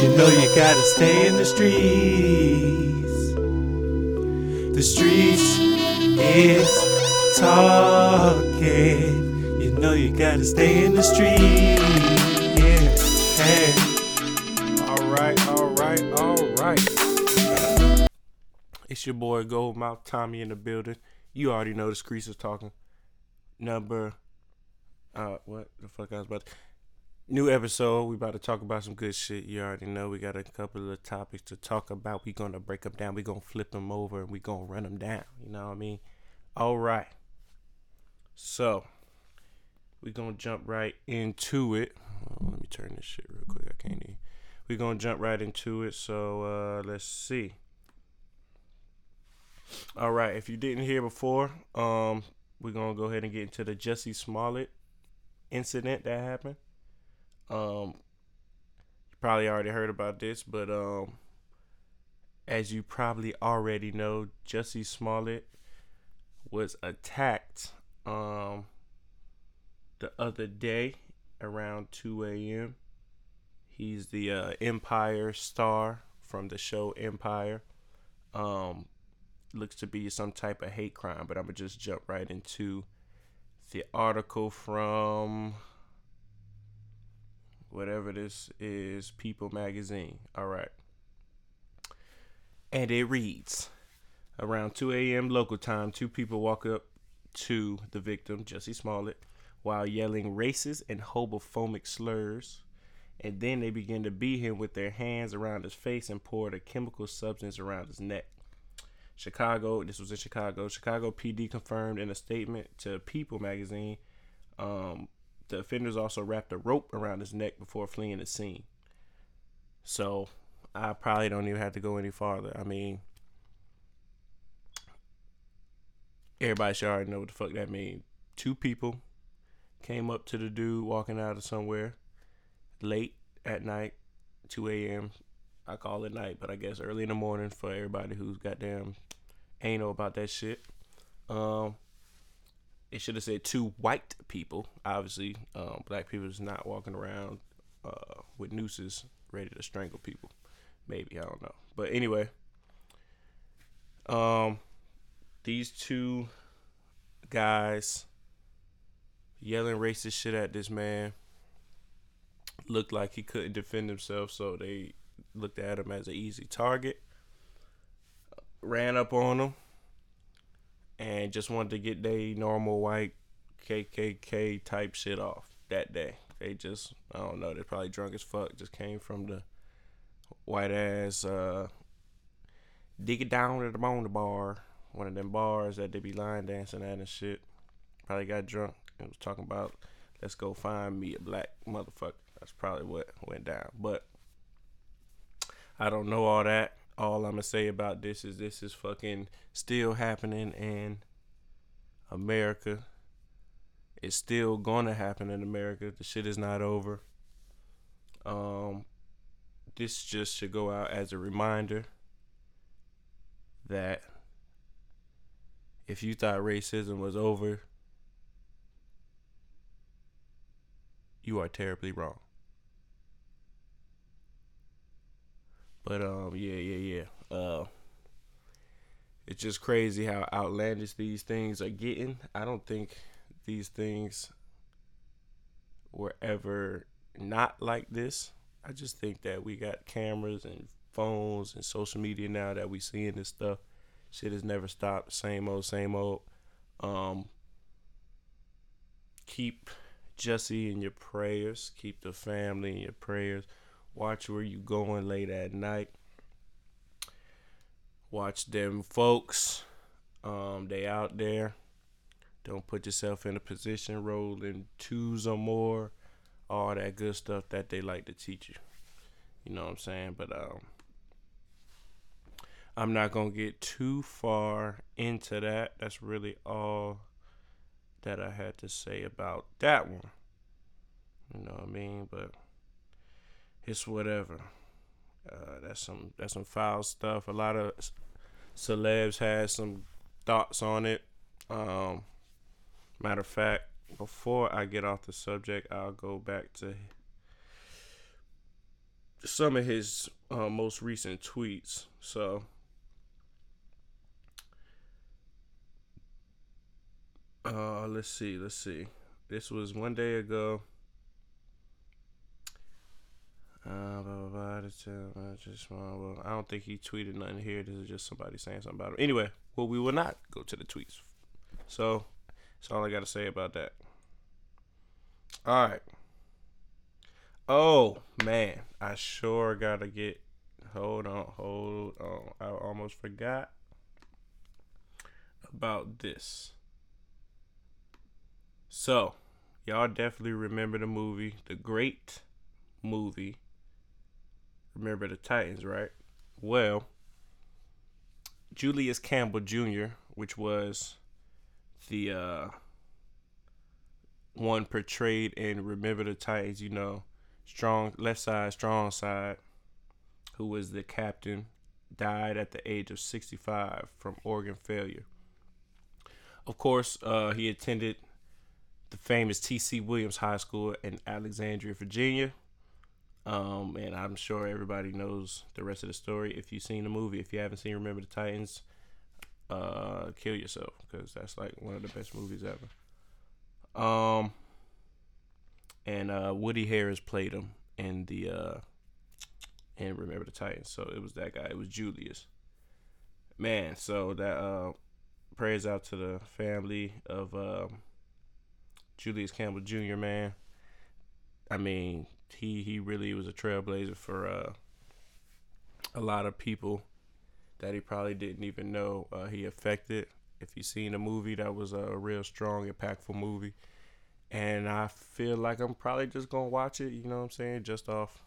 You know you gotta stay in the streets. The streets is talking. You know you gotta stay in the streets. Yeah. Hey. All right, all right, all right. It's your boy Goldmouth Tommy in the building. You already know the streets is talking. Number, uh, what the fuck I was about? To, new episode. We about to talk about some good shit. You already know we got a couple of topics to talk about. We gonna break them down. We gonna flip them over and we gonna run them down. You know what I mean? All right. So we gonna jump right into it. Oh, let me turn this shit real quick. I can't even. we gonna jump right into it. So uh, let's see. All right, if you didn't hear before, um, we're gonna go ahead and get into the Jussie Smollett incident that happened. Um, you probably already heard about this, but um, as you probably already know, Jussie Smollett was attacked um the other day around 2 a.m. He's the uh, Empire star from the show Empire. Um, looks to be some type of hate crime, but I'm gonna just jump right into the article from whatever this is, People Magazine. All right. And it reads Around 2 a.m. local time, two people walk up to the victim, Jussie Smollett, while yelling racist and homophobic slurs. And then they begin to beat him with their hands around his face and poured a chemical substance around his neck. Chicago, this was in Chicago. Chicago PD confirmed in a statement to People magazine um, the offenders also wrapped a rope around his neck before fleeing the scene. So I probably don't even have to go any farther. I mean, everybody should already know what the fuck that means. Two people came up to the dude walking out of somewhere late at night, 2 a.m. I call it night, but I guess early in the morning for everybody who's goddamn anal about that shit. Um, it should have said two white people. Obviously, um, black people is not walking around uh, with nooses ready to strangle people. Maybe I don't know, but anyway, um, these two guys yelling racist shit at this man looked like he couldn't defend himself, so they looked at him as an easy target. Ran up on him and just wanted to get their normal white KKK type shit off that day. They just, I don't know, they probably drunk as fuck. Just came from the white ass uh, dig it down at the bone bar, one of them bars that they be line dancing at and shit. Probably got drunk and was talking about, let's go find me a black motherfucker. That's probably what went down. But I don't know all that all I'm gonna say about this is this is fucking still happening in America. It's still gonna happen in America. The shit is not over. Um, this just should go out as a reminder that if you thought racism was over, you are terribly wrong. But um, yeah, yeah, yeah. Uh, it's just crazy how outlandish these things are getting. I don't think these things were ever not like this. I just think that we got cameras and phones and social media now that we seeing this stuff. Shit has never stopped. Same old, same old. Um, keep Jussie in your prayers. Keep the family in your prayers. Watch where you going late at night. Watch them folks. Um, they out there. Don't put yourself in a position rolling twos or more. All that good stuff that they like to teach you. You know what I'm saying? But um I'm not gonna get too far into that. That's really all that I had to say about that one. You know what I mean? But it's whatever. Uh, that's some that's some foul stuff. A lot of celebs had some thoughts on it. Um, matter of fact, before I get off the subject, I'll go back to some of his uh, most recent tweets. So, uh, let's see, let's see. This was one day ago. I don't think he tweeted nothing here. This is just somebody saying something about him. Anyway, well, we will not go to the tweets. So, that's all I got to say about that. All right. Oh man, I sure gotta get. Hold on, hold on. I almost forgot about this. So, y'all definitely remember the movie, the great movie. Remember the Titans, right? Well, Julius Campbell Jr., which was the uh, one portrayed in Remember the Titans, you know, strong left side, strong side, who was the captain, died at the age of 65 from organ failure. Of course, uh, he attended the famous T.C. Williams High School in Alexandria, Virginia. Um, and I'm sure everybody knows the rest of the story. If you've seen the movie, if you haven't seen Remember the Titans, uh, kill yourself because that's like one of the best movies ever. Um, and uh, Woody Harris played him in the uh, and Remember the Titans. So it was that guy. It was Julius. Man, so that uh, prayers out to the family of um, Julius Campbell Jr. Man, I mean he he really was a trailblazer for uh, a lot of people that he probably didn't even know uh, he affected. If you seen the movie, that was a real strong, impactful movie and I feel like I'm probably just gonna watch it. You know what I'm saying? Just off,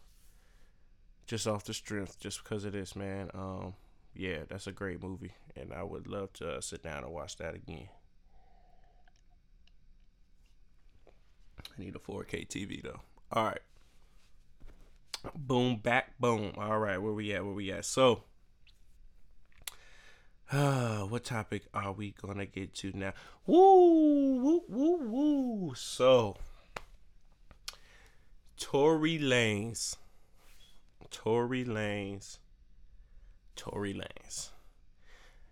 just off the strength, just because of this, man. Um, yeah, that's a great movie, and I would love to uh, sit down and watch that again. I need a 4K TV though. All right. Boom, back, boom. All right, where we at? Where we at? So, uh, what topic are we gonna get to now? Woo, woo, woo, woo. So, Tory Lanez, Tory Lanez, Tory Lanez,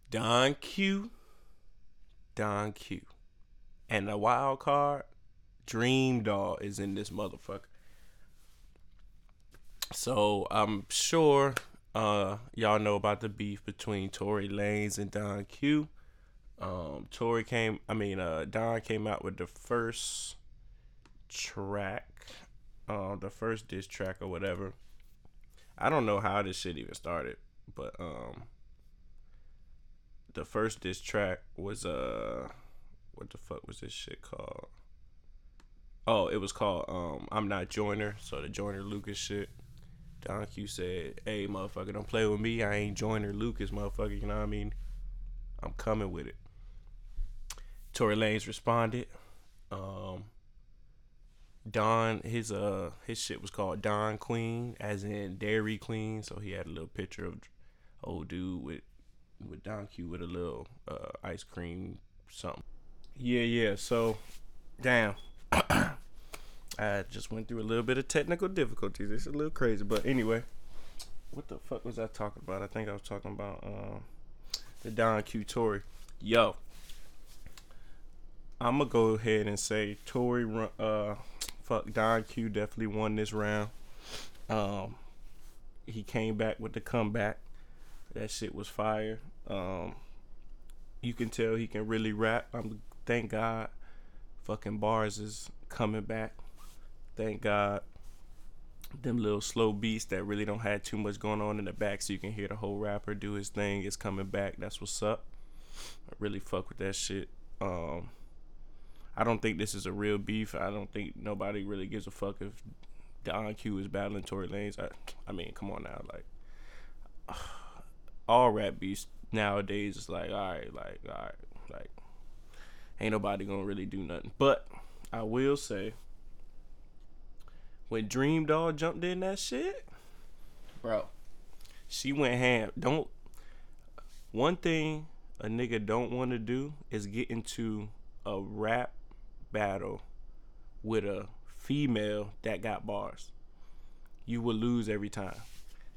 Don Q, Don Q, and the wild card, Dream Doll is in this motherfucker. So I'm sure uh, y'all know about the beef between Tory Lanez and Don Q. Um, Tory came, I mean, uh, Don came out with the first track, uh, the first diss track or whatever. I don't know how this shit even started, but um, the first diss track was uh, what the fuck was this shit called? Oh, it was called um, I'm not Joyner, so the Joyner Lucas shit. Don Q said, "Hey, motherfucker, don't play with me. I ain't Joyner Lucas, motherfucker. You know what I mean? I'm coming with it." Tory Lanez responded. Um, Don, his uh, his shit was called Don Queen, as in Dairy Queen. So he had a little picture of old dude with with Don Q with a little uh, ice cream something. Yeah, yeah. So, damn. I just went through a little bit of technical difficulties. It's a little crazy, but anyway, what the fuck was I talking about? I think I was talking about um, the Don Q Tory. Yo, I'm gonna go ahead and say Tory, uh, fuck Don Q definitely won this round. Um, he came back with the comeback. That shit was fire. Um, you can tell he can really rap. I'm thank God. Fucking bars is coming back thank God. Them little slow beats that really don't have too much going on in the back, so you can hear the whole rapper do his thing. Is coming back. That's what's up. I really fuck with that shit. Um, I don't think this is a real beef. I don't think nobody really gives a fuck if Don Q is battling Tory Lanez. I, I mean, come on now, like all rap beefs nowadays is like, all right, like, all right, like, ain't nobody gonna really do nothing. But I will say when Dream Doll jumped in that shit, bro, she went ham. Don't. One thing a nigga don't want to do is get into a rap battle with a female that got bars. you will lose every time.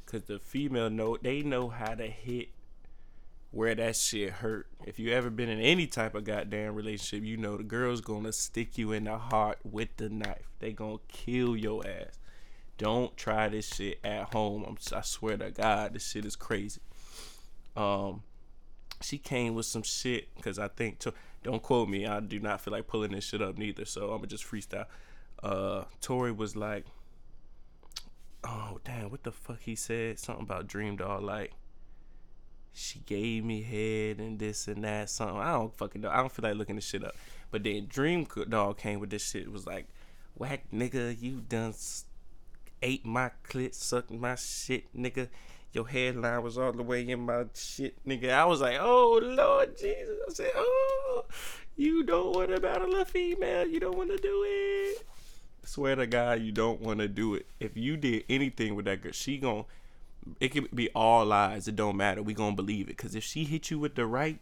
Cause the female know they know how to hit where that shit hurt. If you ever been in any type of goddamn relationship, you know the girl's gonna stick you in the heart with the knife. They gonna kill your ass. Don't try this shit at home. I'm, I swear to God, this shit is crazy. Um, she came with some shit because I think to don't quote me. I do not feel like pulling this shit up neither. So I'm gonna just freestyle. Uh, Tory was like, "Oh damn, what the fuck?" He said something about Dream Doll. Like, she gave me head and this and that. Something I don't fucking know. I don't feel like looking this shit up. But then Dream Doll came with this shit. It was like, "Whack nigga, you done ate my clit, sucked my shit, nigga." your headline was all the way in my shit, nigga. I was like, oh Lord Jesus. I said, oh, you don't want to battle a female. You don't want to do it. I swear to God, you don't want to do it. If you did anything with that girl, she gon' it could be all lies. It don't matter. We gonna believe it. Cause if she hit you with the right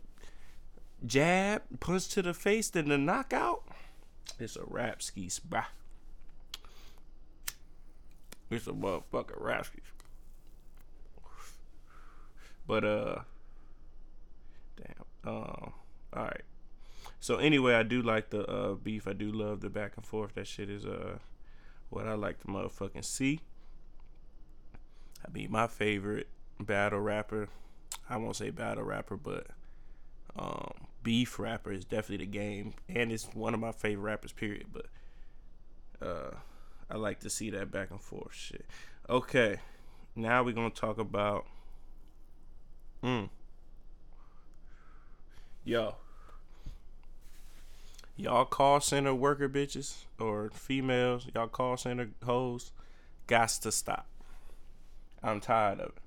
jab, punch to the face, then the knockout, it's a rap skis, bruh. It's a motherfucking rap. But uh damn. Um all right. So anyway, I do like the uh beef. I do love the back and forth. That shit is uh what I like to motherfucking see. I mean, my favorite battle rapper, I won't say battle rapper, but um, beef rapper is definitely the game, and it's one of my favorite rappers. Period. But uh, I like to see that back and forth shit. Okay, now we're gonna talk about Mm. Yo. Y'all call center worker bitches or females, y'all call center hoes, got to stop. I'm tired of it.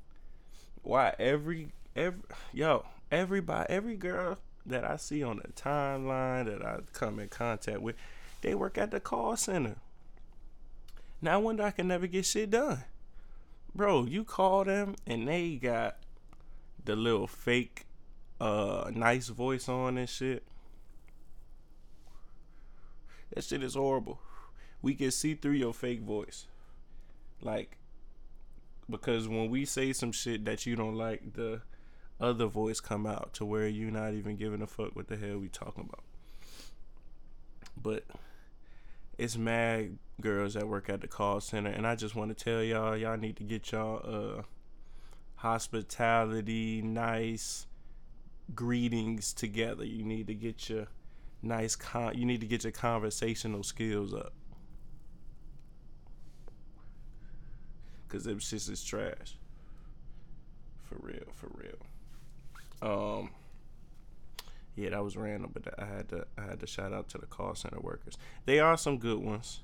Why every every yo, everybody every girl that I see on the timeline that I come in contact with, they work at the call center. Now I wonder I can never get shit done. Bro, you call them and they got the little fake uh nice voice on and shit. That shit is horrible. We can see through your fake voice. Like because when we say some shit that you don't like, the other voice come out to where you're not even giving a fuck what the hell we talking about. But it's mad girls that work at the call center and I just want to tell y'all y'all need to get y'all uh hospitality, nice greetings together. You need to get your nice con you need to get your conversational skills up. Cause them shits is trash. For real, for real. Um yeah, that was random, but I had to I had to shout out to the call center workers. They are some good ones.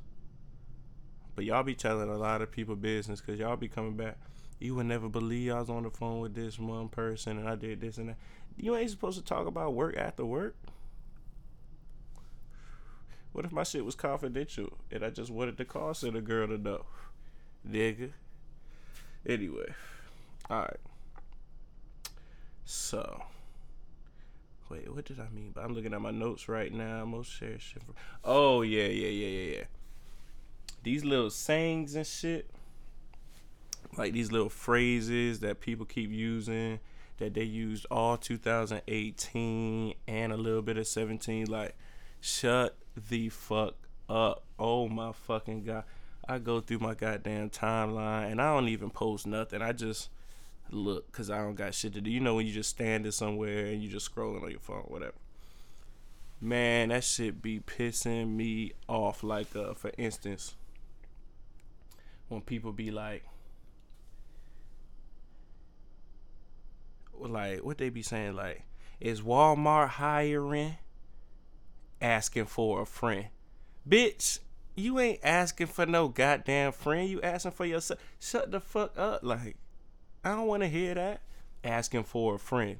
But y'all be telling a lot of people business because y'all be coming back you would never believe I was on the phone with this one person and I did this and that. You ain't supposed to talk about work after work. What if my shit was confidential and I just wanted the call center girl to know? Nigga. Anyway. Alright. So. Wait, what did I mean? But I'm looking at my notes right now. Most shared shit. Oh, yeah, yeah, yeah, yeah, yeah. These little sayings and shit like these little phrases that people keep using that they used all 2018 and a little bit of 17 like shut the fuck up oh my fucking god i go through my goddamn timeline and i don't even post nothing. I just look because i don't got shit to do. You know when you just standing somewhere and you just scrolling on your phone whatever. Man that shit be pissing me off like uh for instance when people be like like what they be saying like is Walmart hiring? Asking for a friend. Bitch you ain't asking for no goddamn friend. You asking for yourself. Shut the fuck up. Like I don't want to hear that. Asking for a friend.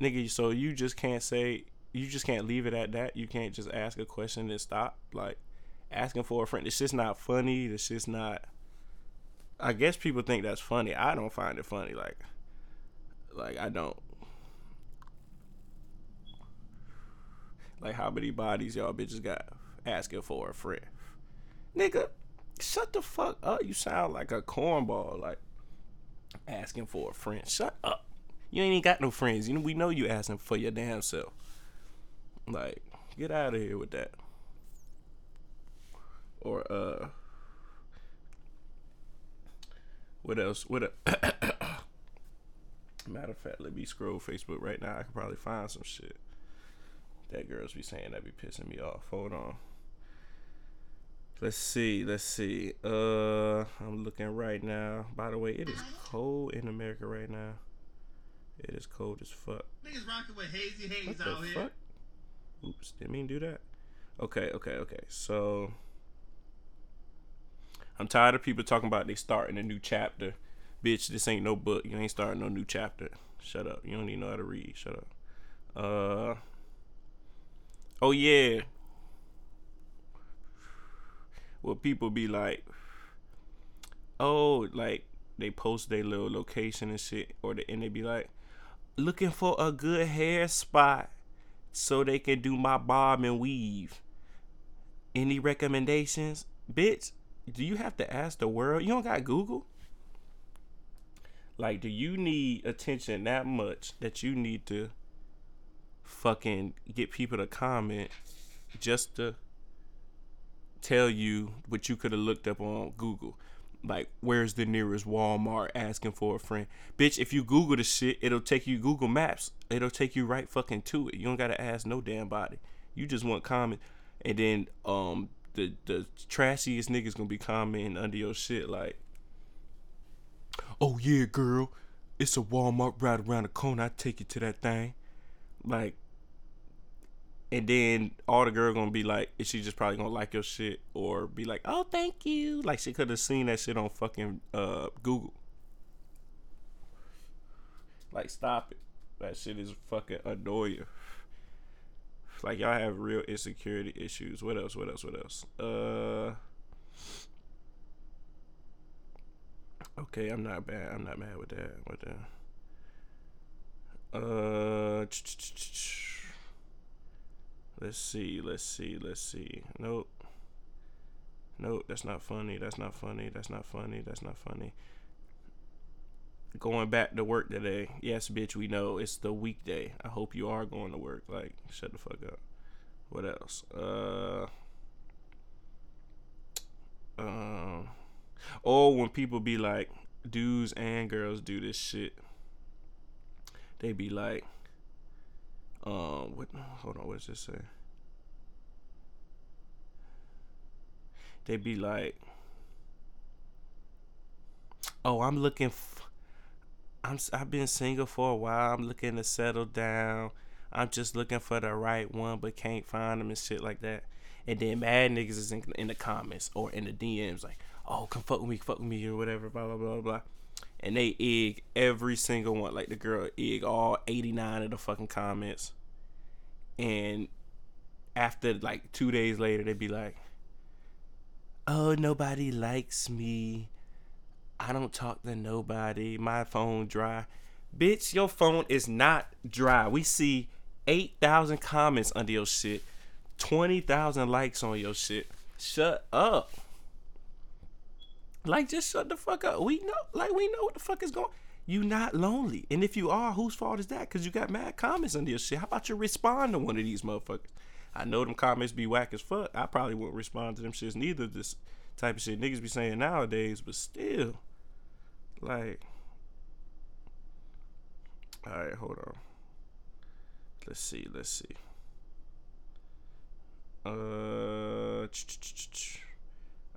Nigga so you just can't say you just can't leave it at that. You can't just ask a question and stop. Like asking for a friend it's just not funny. It's just not I guess people think that's funny. I don't find it funny. Like like I don't. Like how many bodies y'all bitches got asking for a friend? Nigga, shut the fuck up. You sound like a cornball, like asking for a friend. Shut up. You ain't even got no friends. You know we know you asking for your damn self. Like, get out of here with that. Or uh what else? What a matter of fact, let me scroll Facebook right now. I can probably find some shit. That girls be saying that be pissing me off. Hold on. Let's see. Let's see. Uh, I'm looking right now. By the way, it is cold in America right now. It is cold as fuck. Niggas rocking with hazy haze What the out here. fuck? Oops, didn't mean to do that. Okay, okay, okay. So I'm tired of people talking about they starting a new chapter. Bitch, this ain't no book. You ain't starting no new chapter. Shut up. You don't even know how to read. Shut up. Uh Oh yeah. Well people be like Oh, like they post their little location and shit, or the and they be like, looking for a good hair spot so they can do my bob and weave. Any recommendations? Bitch, do you have to ask the world? You don't got Google? Like, do you need attention that much that you need to fucking get people to comment just to tell you what you could have looked up on Google? Like, where's the nearest Walmart asking for a friend? Bitch, if you Google the shit, it'll take you Google Maps. It'll take you right fucking to it. You don't gotta ask no damn body. You just want comment. And then um the the trashiest niggas gonna be commenting under your shit like Oh yeah, girl. It's a Walmart right around the corner. I take you to that thing. Like and then all the girl gonna be like, is she just probably gonna like your shit or be like, oh thank you, like she could have seen that shit on fucking uh Google. Like stop it, that shit is fucking annoying. Like y'all have real insecurity issues. What else? What else? What else? Uh. Okay, I'm not bad. I'm not mad with that. With that. Uh. Let's see, let's see, let's see. Nope. Nope, that's not funny. That's not funny. That's not funny. That's not funny. Going back to work today. Yes, bitch, we know it's the weekday. I hope you are going to work. Like, shut the fuck up. What else? Uh um or when people be like dudes and girls do this shit. They be like um, what? Hold on, What what's this say? They be like, "Oh, I'm looking. F- I'm. I've been single for a while. I'm looking to settle down. I'm just looking for the right one, but can't find them and shit like that." And then mad niggas is in, in the comments or in the DMs like, "Oh, come fuck with me, fuck with me, or whatever." Blah blah blah blah and they egg every single one. Like the girl egg all 89 of the fucking comments. And after like two days later, they'd be like, Oh, nobody likes me. I don't talk to nobody. My phone dry. Bitch, your phone is not dry. We see 8,000 comments under your shit, 20,000 likes on your shit. Shut up. Like, just shut the fuck up. We know, like, we know what the fuck is going. You not lonely, and if you are, whose fault is that? Because you got mad comments under your shit. How about you respond to one of these motherfuckers? I know them comments be whack as fuck. I probably wouldn't respond to them shits neither. This type of shit niggas be saying nowadays, but still, like, all right, hold on. Let's see. Let's see. Uh.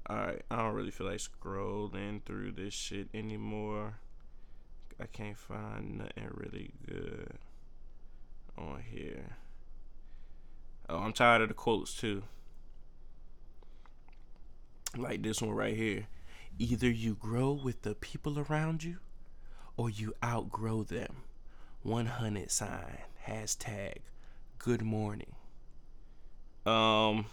Alright, I don't really feel like scrolling through this shit anymore. I can't find nothing really good on here. Oh, I'm tired of the quotes too. Like this one right here. Either you grow with the people around you or you outgrow them. 100 sign. Hashtag good morning. Um,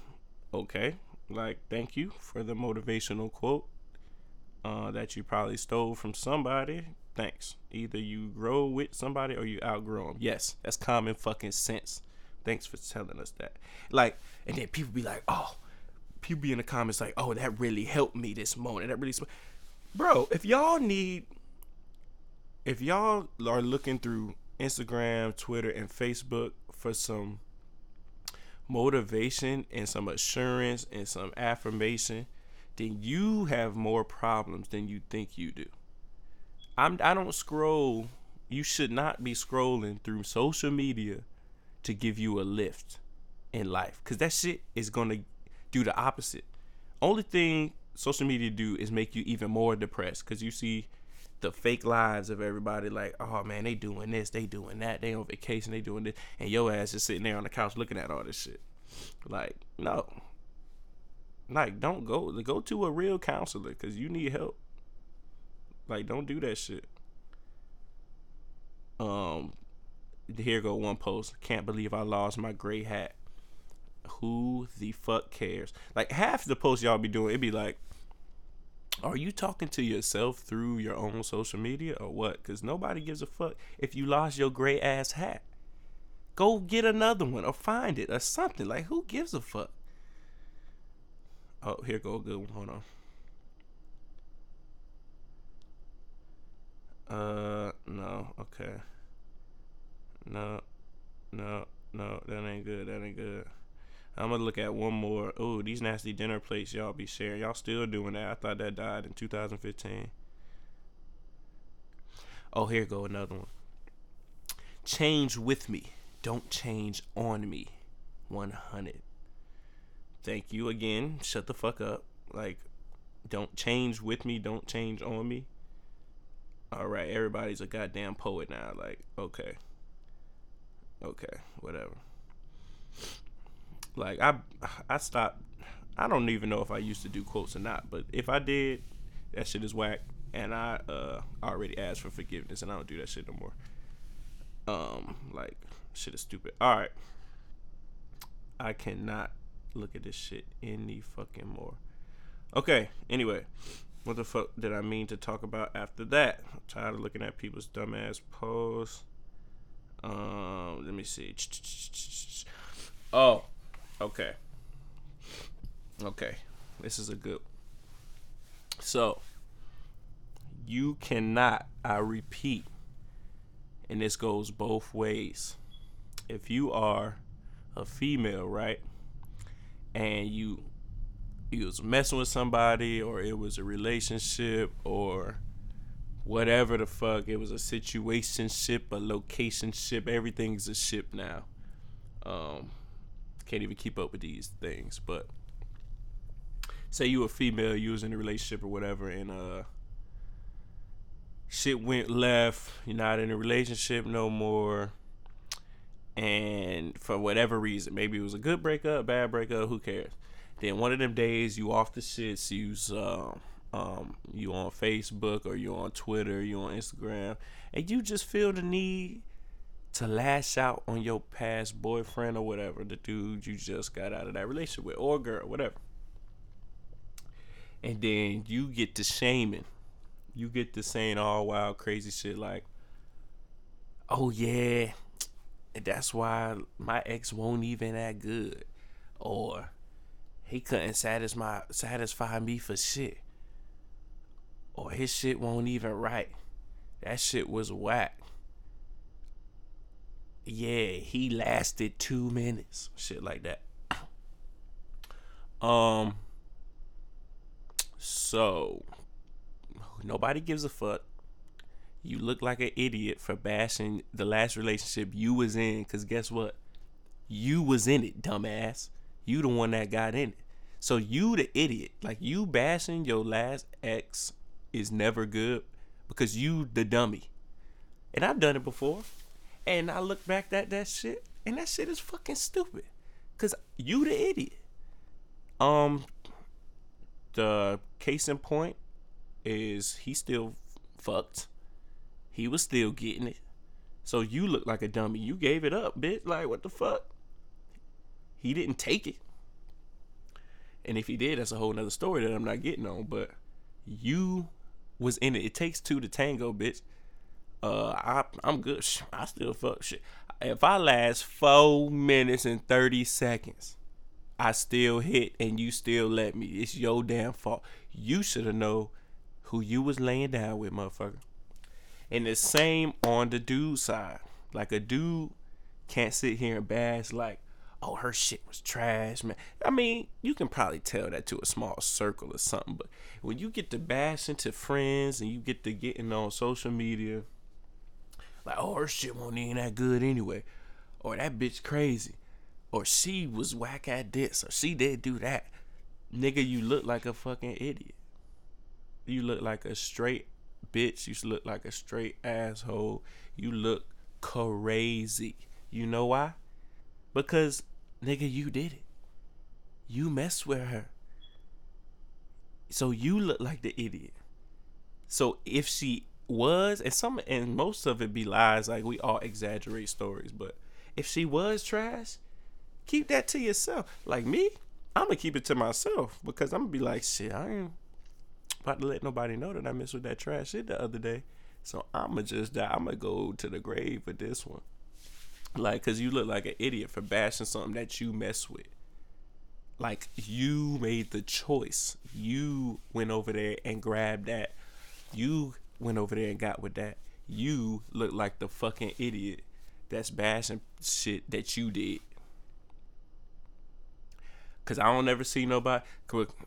okay like thank you for the motivational quote uh, that you probably stole from somebody thanks either you grow with somebody or you outgrow them yes that's common fucking sense thanks for telling us that like and then people be like oh people be in the comments like, "Oh, that really helped me this morning. That really, sp-. bro. If y'all need, if y'all are looking through Instagram, Twitter, and Facebook for some motivation and some assurance and some affirmation, then you have more problems than you think you do. I'm I don't scroll. You should not be scrolling through social media to give you a lift in life cuz that shit is going to do the opposite. Only thing social media do is make you even more depressed cuz you see the fake lives of everybody like, "Oh man, they doing this, they doing that, they on vacation, they doing this." And your ass is sitting there on the couch looking at all this shit. Like, no. Like, don't go go to a real counselor because you need help. Like, don't do that shit. Um, here go one post. Can't believe I lost my gray hat. Who the fuck cares? Like half the posts y'all be doing, it'd be like, are you talking to yourself through your own social media or what? Because nobody gives a fuck if you lost your gray ass hat. Go get another one or find it or something. Like, who gives a fuck? Oh, here go a good one. Hold on. Uh, no. Okay. No, no, no. That ain't good. That ain't good. I'm gonna look at one more. Oh, these nasty dinner plates y'all be sharing. Y'all still doing that? I thought that died in 2015. Oh, here go another one. Change with me. Don't change on me. 100. Thank you again. Shut the fuck up. Like, don't change with me. Don't change on me. All right, everybody's a goddamn poet now. Like, okay. Okay, whatever. Like I I stopped I don't even know if I used to do quotes or not, but if I did, that shit is whack and I uh already asked for forgiveness and I don't do that shit no more. Um like shit is stupid. All right. I cannot look at this shit any fucking more. Okay, anyway, what the fuck did I mean to talk about after that? I'm tired of looking at people's dumbass posts. Um, let me see. Oh, Okay. Okay. This is a good. So, you cannot, I repeat, and this goes both ways. If you are a female, right? And you you was messing with somebody or it was a relationship or whatever the fuck, it was a situation ship, a location ship, everything's a ship now. Um can't even keep up with these things. But say you a female, you was in a relationship or whatever, and uh, shit went left. You're not in a relationship no more, and for whatever reason, maybe it was a good breakup, bad breakup, who cares? Then one of them days, you off the shits, you's um, um, you on Facebook or you on Twitter, you on Instagram, and you just feel the need to lash out on your past boyfriend or whatever, the dude you just got out of that relationship with, or girl, whatever. And then you get to shaming. You get to saying all wild, crazy shit like, oh yeah, that's why my ex won't even that good. Or he couldn't satisfy satisfy me for shit. Or his shit won't even right. That shit was whack yeah, he lasted two minutes, shit like that. Um, so nobody gives a fuck. You look like an idiot for bashing the last relationship you was in, cause guess what? You was in it, dumbass. You the one that got in it. So you the idiot. Like you bashing your last ex is never good because you the dummy. And I've done it before. And I look back at that shit, and that shit is fucking stupid. Cause you the idiot. Um, the case in point is he still fucked. He was still getting it. So you look like a dummy. You gave it up, bitch. Like what the fuck? He didn't take it. And if he did, that's a whole nother story that I'm not getting on. But you was in it. It takes two to tango, bitch uh, I I'm good. I still fuck shit. If I last four minutes and thirty seconds, I still hit and you still let me. It's your damn fault. You should have known who you was laying down with, motherfucker. And the same on the dude side. Like a dude can't sit here and bash like, oh, her shit was trash, man. I mean, you can probably tell that to a small circle or something, but when you get to bash into friends and you get to getting on social media, like, oh, her shit won't even that good anyway, or that bitch crazy, or she was whack at this, or she did do that. Nigga, you look like a fucking idiot. You look like a straight bitch. You look like a straight asshole. You look crazy. You know why? Because nigga, you did it. You messed with her. So you look like the idiot. So if she was, and some and most of it be lies, like we all exaggerate stories, but if she was trash, keep that to yourself. Like me, I'm gonna keep it to myself because I'm gonna be like, shit, I ain't about to let nobody know that I messed with that trash shit the other day. So I'ma just die. I'ma go to the grave with this one. Like, cause you look like an idiot for bashing something that you mess with. Like you made the choice. You went over there and grabbed that. You went over there and got with that. You look like the fucking idiot that's bashing shit that you did. Cause I don't ever see nobody.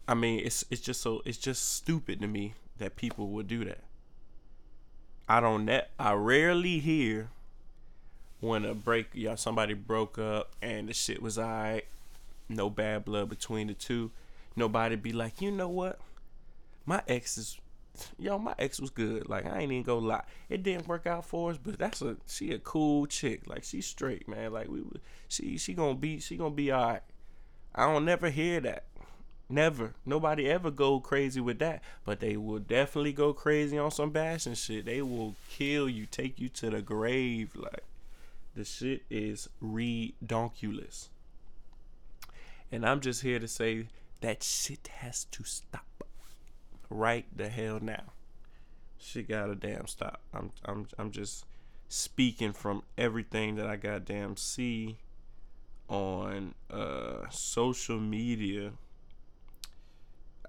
I mean, it's it's just so it's just stupid to me that people would do that. I don't net. I rarely hear when a break, y'all somebody broke up and the shit was alright, no bad blood between the two. Nobody be like, you know what, my ex is, yo, my ex was good. Like I ain't even gonna lie, it didn't work out for us, but that's a she a cool chick. Like she's straight, man. Like we, she she gonna be she gonna be alright. I don't never hear that. Never. Nobody ever go crazy with that. But they will definitely go crazy on some bashing shit. They will kill you, take you to the grave. Like the shit is redonkulous. And I'm just here to say that shit has to stop. Right the hell now. She gotta damn stop. I'm I'm I'm just speaking from everything that I goddamn see on uh social media.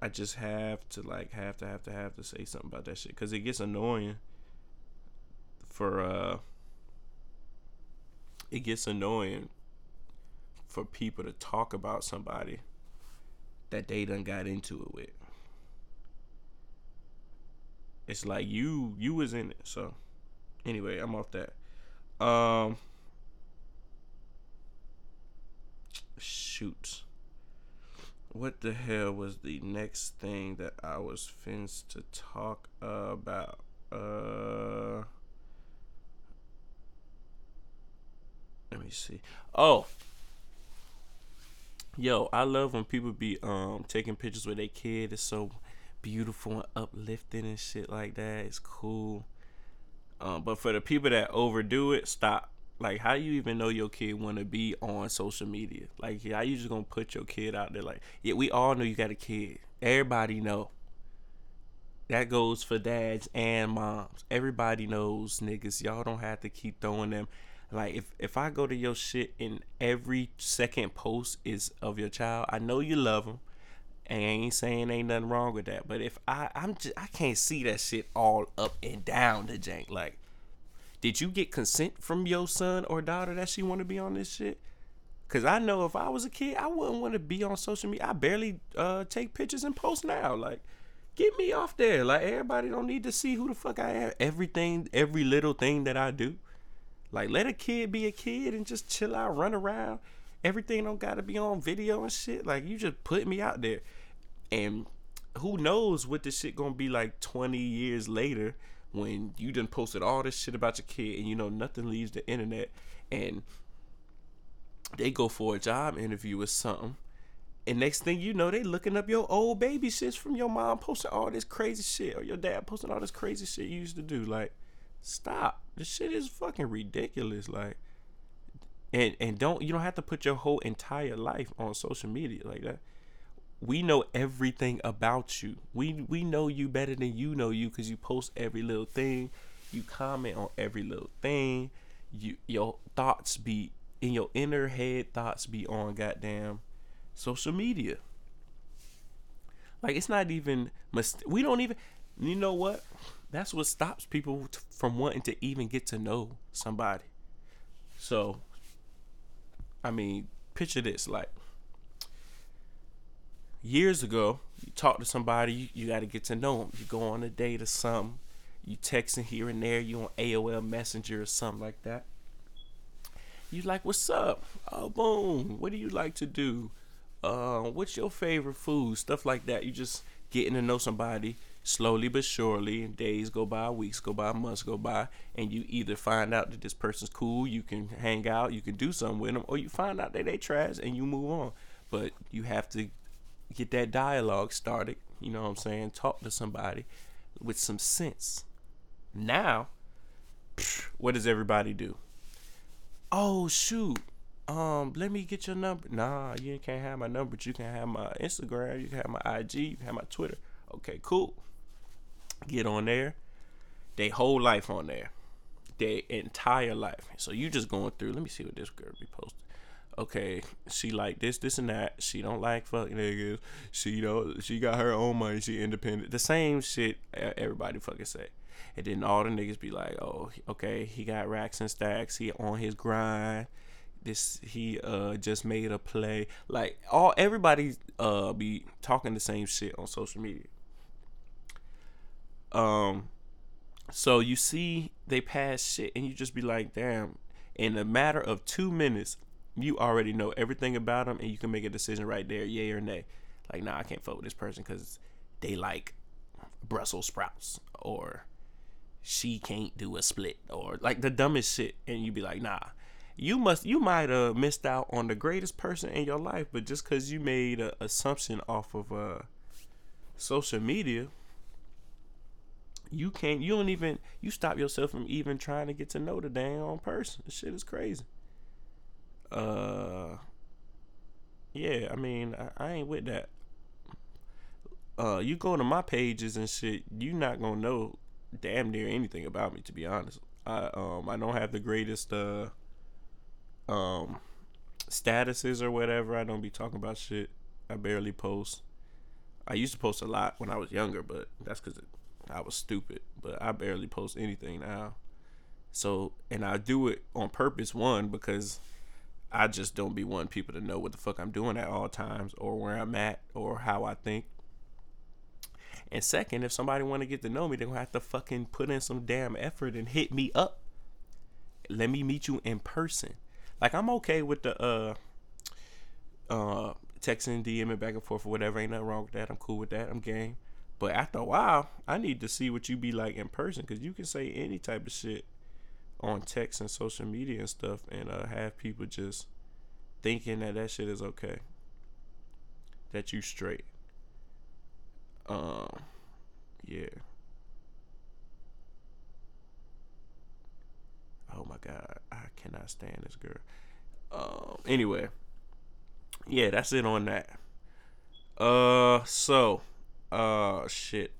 I just have to like have to have to have to say something about that shit because it gets annoying for uh it gets annoying for people to talk about somebody that they done got into it with. It's like you you was in it. So anyway, I'm off that. Um shoot. What the hell was the next thing that I was fins to talk about? Uh let me see. Oh, yo, I love when people be um taking pictures with their kid. It's so beautiful and uplifting and shit like that. It's cool. Um, but for the people that overdo it, stop. Like, how you even know your kid want to be on social media? Like, how you just gonna put your kid out there? Like, yeah, we all know you got a kid. Everybody know. That goes for dads and moms. Everybody knows, niggas. Y'all don't have to keep throwing them like if if I go to your shit and every second post is of your child, I know you love them. And I ain't saying ain't nothing wrong with that. But if I I'm just I can't see that shit all up and down the jank. Like, did you get consent from your son or daughter that she want to be on this shit? Cause I know if I was a kid, I wouldn't want to be on social media. I barely uh, take pictures and post now. Like, get me off there. Like everybody don't need to see who the fuck I am. Everything, every little thing that I do. Like let a kid be a kid and just chill out, run around. Everything don't gotta be on video and shit. Like you just put me out there. And who knows what this shit gonna be like 20 years later when you done posted all this shit about your kid and you know nothing leaves the internet and they go for a job interview or something and next thing you know they looking up your old baby shit from your mom posting all this crazy shit or your dad posting all this crazy shit you used to do like Stop. This shit is fucking ridiculous. Like, and and don't you don't have to put your whole entire life on social media like that. We know everything about you. We we know you better than you know you because you post every little thing. You comment on every little thing. You your thoughts be in your inner head. Thoughts be on goddamn social media. Like it's not even must we don't even you know what? That's what stops people t- from wanting to even get to know somebody. So I mean, picture this like years ago, you talk to somebody, you, you got to get to know them. You go on a date or something, you texting here and there, you on AOL Messenger or something like that. You like, what's up? Oh, boom. What do you like to do? Uh, what's your favorite food? Stuff like that. You just getting to know somebody slowly but surely. Days go by, weeks go by, months go by, and you either find out that this person's cool, you can hang out, you can do something with them, or you find out that they trash and you move on. But you have to get that dialogue started. You know what I'm saying? Talk to somebody with some sense. Now, what does everybody do? Oh shoot. Um, let me get your number. Nah, you can't have my number, but you can have my Instagram, you can have my IG, you can have my Twitter. Okay, cool. Get on there. They whole life on there. Their entire life. So you just going through. Let me see what this girl be posting okay, she like this, this, and that. She don't like fucking niggas. She you know she got her own money. She independent. The same shit everybody fucking say. And then all the niggas be like, oh, okay, he got racks and stacks. He on his grind. This he uh just made a play. Like all everybody uh be talking the same shit on social media. Um, so you see they pass shit, and you just be like, damn. In a matter of two minutes, you already know everything about them and you can make a decision right there, yay or nay. Like, nah, I can't fuck with this person because they like Brussels sprouts or she can't do a split or like the dumbest shit. And you be like, nah, you must, you might have missed out on the greatest person in your life, but just because you made an assumption off of uh, social media, you can't, you don't even, you stop yourself from even trying to get to know the dang person. This shit is crazy. Uh yeah i mean I, I, ain't with that. Uh you go to my pages and shit you not gonna know damn near anything about me to be honest. I um i don't have the greatest uh um statuses or whatever. I don't be talking about shit. I barely post. I used to post a lot when i was younger but that's because i was stupid but i barely post anything now so and i do it on purpose one because I just don't be wanting people to know what the fuck I'm doing at all times or where I'm at or how I think. And second, if somebody want to get to know me, they're gonna have to fucking put in some damn effort and hit me up. Let me meet you in person. Like I'm okay with the uh uh texting, DMing back and forth or whatever. Ain't nothing wrong with that. I'm cool with that. I'm game. But after a while, I need to see what you be like in person because you can say any type of shit on text and social media and stuff and uh, have people just thinking that that shit is okay. That you straight. Um, yeah. Oh my god, I cannot stand this girl. Um, anyway, yeah, that's it on that. Uh, so, uh, shit.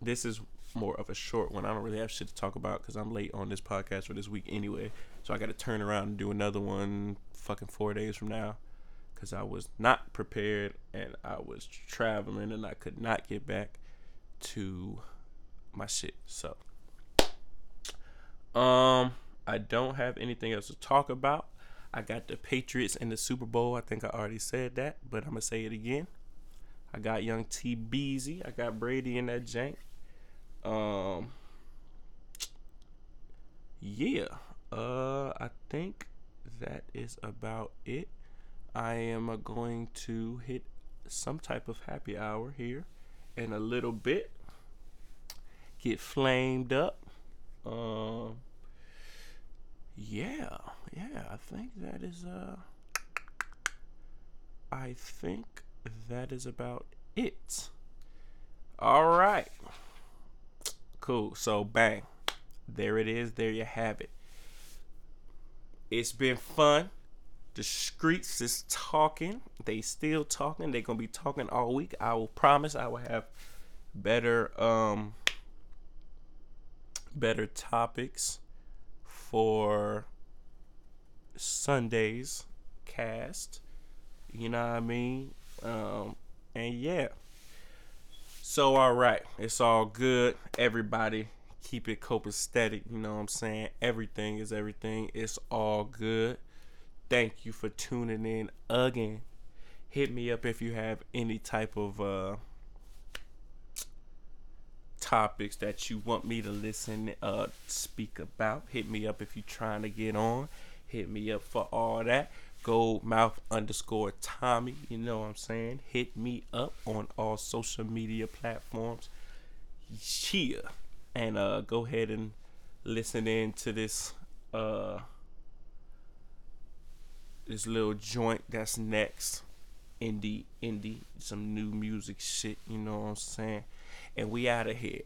This is more of a short one. I don't really have shit to talk about because I'm late on this podcast for this week anyway. So I got to turn around and do another one fucking four days from now because I was not prepared and I was traveling and I could not get back to my shit. So, um, I don't have anything else to talk about. I got the Patriots in the Super Bowl. I think I already said that, but I'm gonna say it again. I got young T Beezy. I got Brady in that jank. Um, yeah. Uh, I think that is about it. I am uh, going to hit some type of happy hour here in a little bit. Get flamed up. Um, yeah, yeah. I think that is uh. I think that is about it. All right. Cool. So bang. There it is. There you have it. It's been fun. The streets is talking. They still talking. They gonna be talking all week. I will promise I will have better um better topics for Sunday's cast. You know what I mean? Um, and yeah. So all right, it's all good. Everybody keep it copacetic. You know what I'm saying? Everything is everything. It's all good. Thank you for tuning in again. Hit me up if you have any type of uh topics that you want me to listen uh speak about. Hit me up if you're trying to get on. Hit me up for all that. Goldmouth underscore Tommy. You know what I'm saying? Hit me up on all social media platforms. Yeah. And uh go ahead and listen in to this uh this little joint that's next. Indie, indie, some new music shit, you know what I'm saying? And we out of here.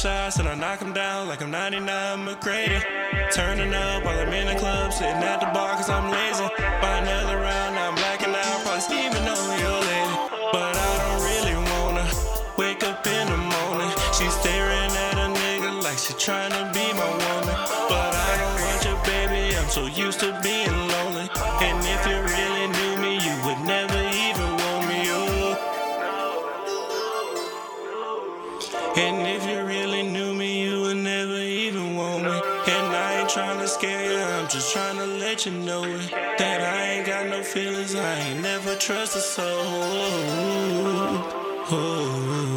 Shots and I knock 'em down like I'm 99 McGrady. Turning up while I'm in the club, sitting at the bar cause I'm lazy. Buy another round, I'm blacking out, probably scheming on your lady. But I don't really wanna wake up in the morning. She's staring at a nigga like she trying to be my woman. But I don't want your baby, I'm so used to being And if you really knew me, you would never even want me. And I ain't trying to scare you, I'm just trying to let you know it. That I ain't got no feelings, I ain't never trust a soul. Oh, oh,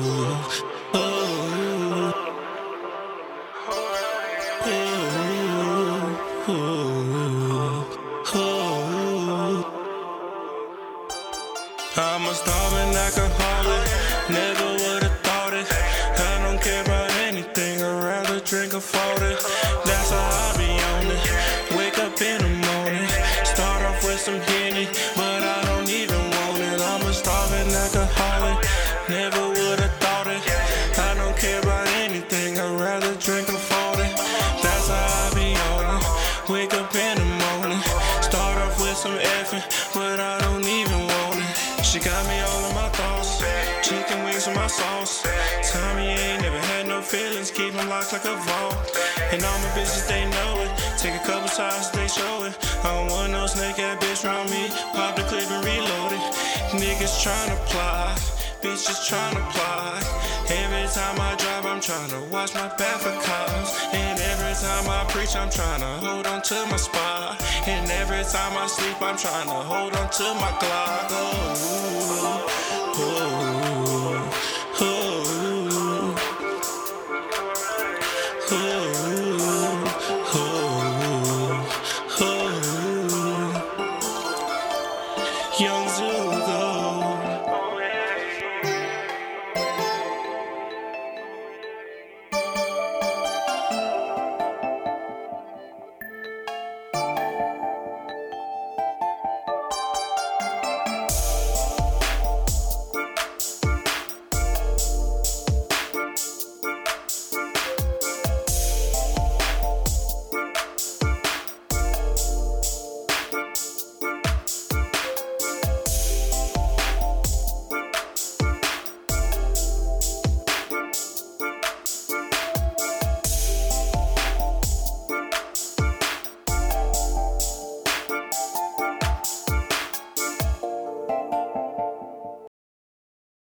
sauce. Tommy ain't never had no feelings, keep 'em locked like a vault. And all my bitches, they know it. Take a couple shots, they show it. I don't want no snake ass bitch around me. Pop the clip and reload it. Niggas tryna plot, bitches tryna plot. Every time I drive, I'm tryna watch my back for cops. And every time I preach, I'm tryna hold on to my spot. And every time I sleep, I'm tryna hold on to my Glock. Oh, oh, oh.